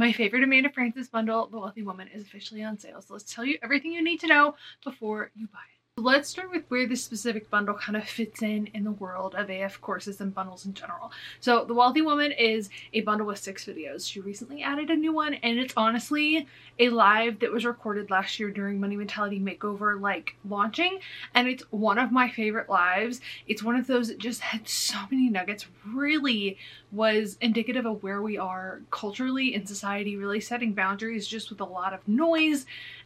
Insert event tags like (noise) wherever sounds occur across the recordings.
My favorite Amanda Frances bundle, The Wealthy Woman, is officially on sale. So let's tell you everything you need to know before you buy it. Let's start with where this specific bundle kind of fits in in the world of AF courses and bundles in general. So The Wealthy Woman is a bundle with six videos. She recently added a new one and it's honestly a live that was recorded last year during Money Mentality Makeover like launching and it's one of my favorite lives. It's one of those that just had so many nuggets, really was indicative of where we are culturally in society, really setting boundaries just with a lot of noise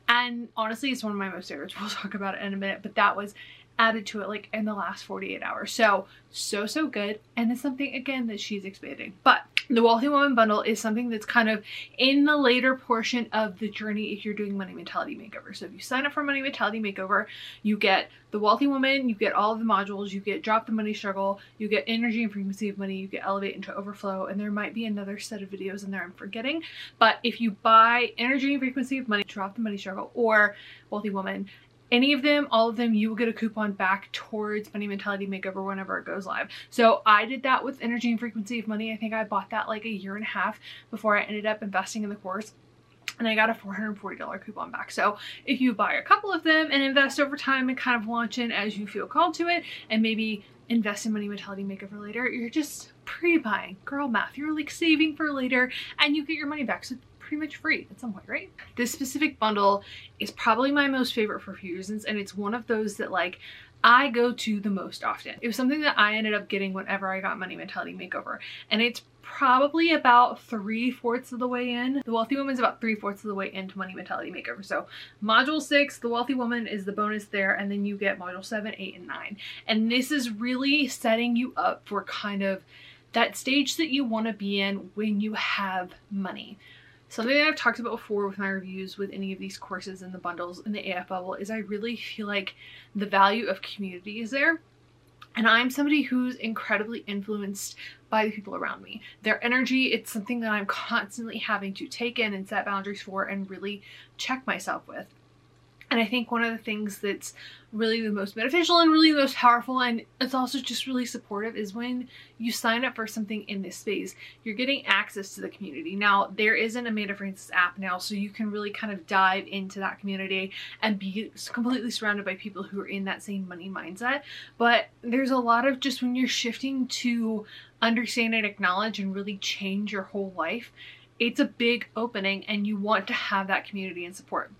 and honestly, it's one of my most favorites. We'll talk about it in a minute, but that was added to it like in the last 48 hours. So, so, so good. And it's something again that she's expanding. But the Wealthy Woman bundle is something that's kind of in the later portion of the journey if you're doing Money Mentality Makeover. So if you sign up for Money Mentality Makeover, you get the Wealthy Woman, you get all of the modules, you get Drop the Money Struggle, you get Energy and Frequency of Money, you get Elevate into Overflow, and there might be another set of videos in there I'm forgetting. But if you buy Energy and Frequency of Money, Drop the Money Struggle, or Wealthy Woman, any of them, all of them, you will get a coupon back towards Money Mentality Makeover whenever it goes live. So I did that with Energy and Frequency of Money. I think I bought that like a year and a half before I ended up investing in the course and I got a $440 coupon back. So if you buy a couple of them and invest over time and kind of launch in as you feel called to it and maybe invest in Money Mentality Makeover later, you're just pre-buying. Girl math. You're like saving for later and you get your money back. So pretty much free at some point, right? This specific bundle is probably my most favorite for a few reasons and it's one of those that like I go to the most often. It was something that I ended up getting whenever I got Money Mentality Makeover and it's probably about three-fourths of the way in. The Wealthy Woman is about three-fourths of the way into Money Mentality Makeover. So Module 6, The Wealthy Woman is the bonus there and then you get Module 7, 8, and 9. And this is really setting you up for kind of that stage that you want to be in when you have money. Something that I've talked about before with my reviews with any of these courses and the bundles in the AF bubble is I really feel like the value of community is there. And I'm somebody who's incredibly influenced by the people around me. Their energy, it's something that I'm constantly having to take in and set boundaries for and really check myself with. And I think one of the things that's really the most beneficial and really the most powerful and it's also just really supportive is when you sign up for something in this space, you're getting access to the community. Now, there is an Amanda Frances app now, so you can really kind of dive into that community and be completely surrounded by people who are in that same money mindset. But there's a lot of just when you're shifting to understand and acknowledge and really change your whole life, it's a big opening and you want to have that community and support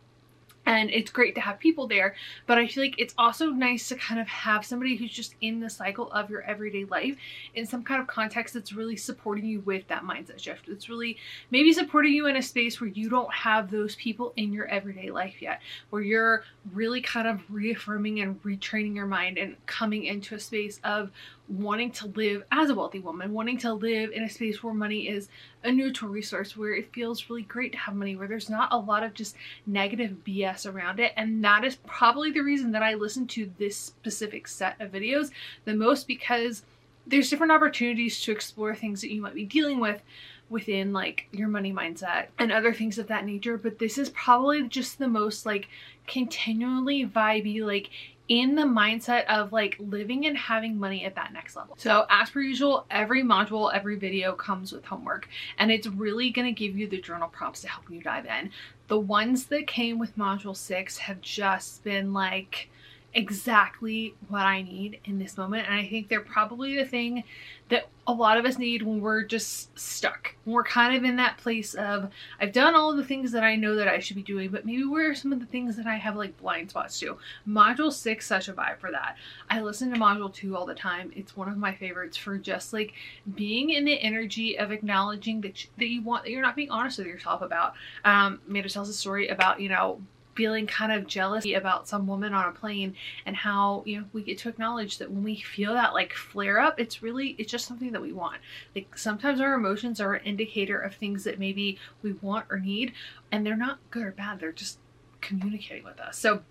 and it's great to have people there but I feel like it's also nice to kind of have somebody who's just in the cycle of your everyday life in some kind of context that's really supporting you with that mindset shift. It's really maybe supporting you in a space where you don't have those people in your everyday life yet where you're really kind of reaffirming and retraining your mind and coming into a space of wanting to live as a wealthy woman, wanting to live in a space where money is a neutral resource, where it feels really great to have money, where there's not a lot of just negative BS around it. And that is probably the reason that I listen to this specific set of videos the most because there's different opportunities to explore things that you might be dealing with within like your money mindset and other things of that nature but this is probably just the most like continually vibey like in the mindset of like living and having money at that next level. So as per usual, every module, every video comes with homework and it's really to give you the journal prompts to help you dive in. The ones that came with module six have just been like, exactly what I need in this moment. And I think they're probably the thing that a lot of us need when we're just stuck. When we're kind of in that place of, I've done all the things that I know that I should be doing, but maybe where are some of the things that I have like blind spots to? Module 6, such a vibe for that. I listen to Module 2 all the time. It's one of my favorites for just like being in the energy of acknowledging that, you, that you want, that you're not being honest with yourself about. Um, Amanda tells a story about, you know, feeling kind of jealous about some woman on a plane and how you know we get to acknowledge that when we feel that like flare up it's really it's just something that we want. Like sometimes our emotions are an indicator of things that maybe we want or need and they're not good or bad they're just communicating with us. So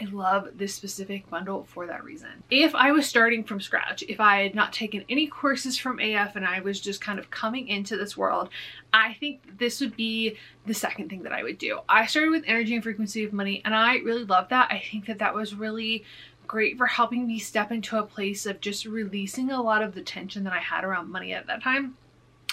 I love this specific bundle for that reason. If I was starting from scratch, if I had not taken any courses from AF and I was just kind of coming into this world, I think this would be the second thing that I would do. I started with energy and frequency of money and I really love that. I think that that was really great for helping me step into a place of just releasing a lot of the tension that I had around money at that time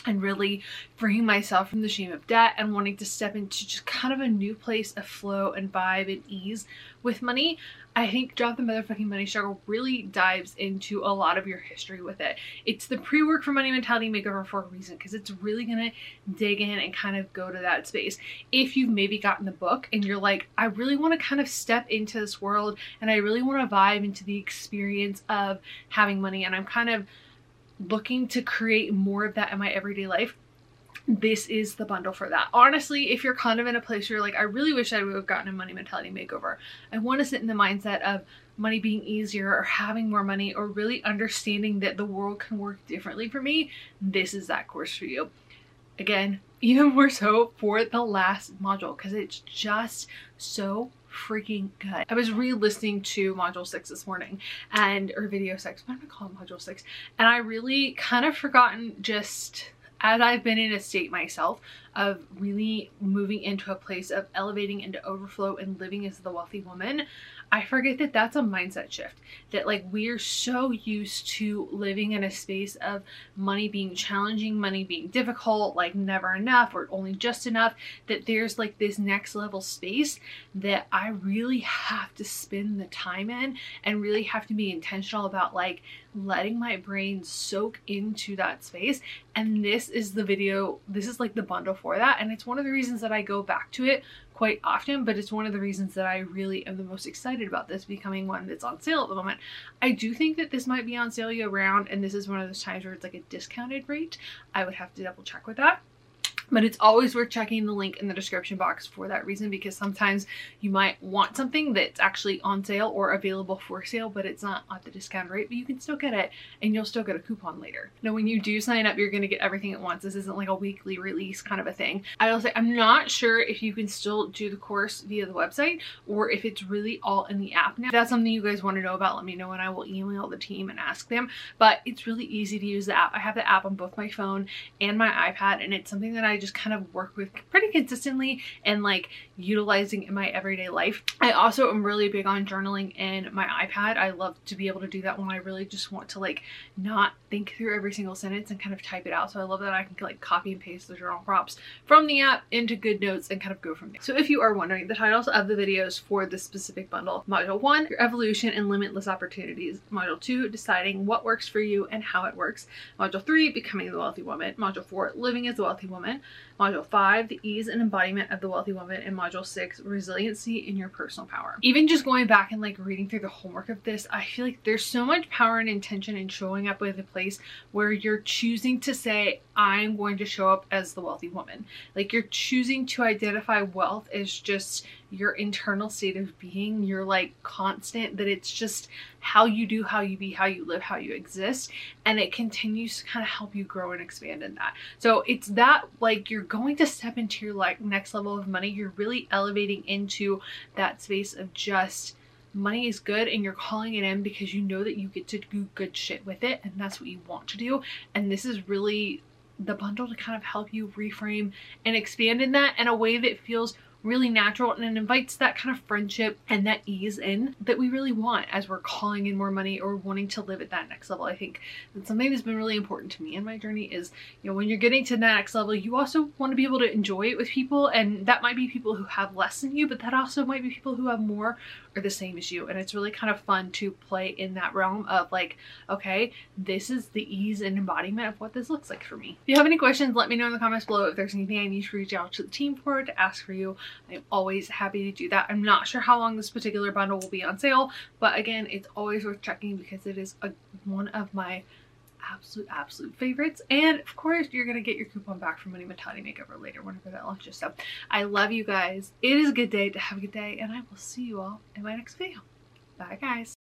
and really freeing myself from the shame of debt and wanting to step into just kind of a new place of flow and vibe and ease with money. I think Drop the Motherfucking Money Struggle really dives into a lot of your history with it. It's the pre-work for Money Mentality Makeover for a reason because it's really going to dig in and kind of go to that space. If you've maybe gotten the book and you're like, I really want to kind of step into this world and I really want to vibe into the experience of having money and I'm kind of looking to create more of that in my everyday life, this is the bundle for that. Honestly, if you're kind of in a place where you're like, I really wish I would have gotten a money mentality makeover. I want to sit in the mindset of money being easier or having more money or really understanding that the world can work differently for me. This is that course for you. Again, (laughs) even more so for the last module because it's just so freaking good. I was re-listening to module six this morning and or video six, what am I calling module six? And I really kind of forgotten just as I've been in a state myself of really moving into a place of elevating into overflow and living as the wealthy woman, I forget that that's a mindset shift. That like we're so used to living in a space of money being challenging, money being difficult, like never enough or only just enough, that there's like this next level space that I really have to spend the time in and really have to be intentional about like letting my brain soak into that space. And this is the video, this is like the bundle for that. And it's one of the reasons that I go back to it quite often, but it's one of the reasons that I really am the most excited about this becoming one that's on sale at the moment. I do think that this might be on sale year round, and this is one of those times where it's like a discounted rate. I would have to double check with that but it's always worth checking the link in the description box for that reason because sometimes you might want something that's actually on sale or available for sale but it's not at the discount rate but you can still get it and you'll still get a coupon later. Now when you do sign up you're going to get everything at once. This isn't like a weekly release kind of a thing. I will say I'm not sure if you can still do the course via the website or if it's really all in the app now. If that's something you guys want to know about let me know and I will email the team and ask them but it's really easy to use the app. I have the app on both my phone and my iPad and it's something that I just kind of work with pretty consistently and like utilizing in my everyday life. I also am really big on journaling in my iPad. I love to be able to do that when I really just want to like not think through every single sentence and kind of type it out. So I love that I can like copy and paste the journal prompts from the app into GoodNotes and kind of go from there. So if you are wondering, the titles of the videos for this specific bundle, Module 1, Your Evolution and Limitless Opportunities. Module 2, Deciding What Works for You and How It Works. Module 3, Becoming the Wealthy Woman. Module 4, Living as a Wealthy Woman. Module 5, The Ease and Embodiment of the Wealthy Woman. And Module 6, Resiliency in Your Personal Power. Even just going back and like reading through the homework of this, I feel like there's so much power and intention in showing up with a place where you're choosing to say, I'm going to show up as the wealthy woman. Like you're choosing to identify wealth as just your internal state of being, your like constant, that it's just how you do, how you be, how you live, how you exist. And it continues to kind of help you grow and expand in that. So it's that like you're going to step into your like next level of money. You're really elevating into that space of just money is good and you're calling it in because you know that you get to do good shit with it and that's what you want to do. And this is really the bundle to kind of help you reframe and expand in that in a way that feels really natural and it invites that kind of friendship and that ease in that we really want as we're calling in more money or wanting to live at that next level. I think that something that's been really important to me in my journey is, you know, when you're getting to the next level, you also want to be able to enjoy it with people and that might be people who have less than you, but that also might be people who have more or the same as you. And it's really kind of fun to play in that realm of like, okay, this is the ease and embodiment of what this looks like for me. If you have any questions, let me know in the comments below. If there's anything I need to reach out to the team for to ask for you, I'm always happy to do that. I'm not sure how long this particular bundle will be on sale, but again, it's always worth checking because it is a, one of my absolute absolute favorites. And of course you're gonna get your coupon back from Money Mentality Makeover later whenever that launches. So I love you guys. It is a good day to have a good day and I will see you all in my next video. Bye guys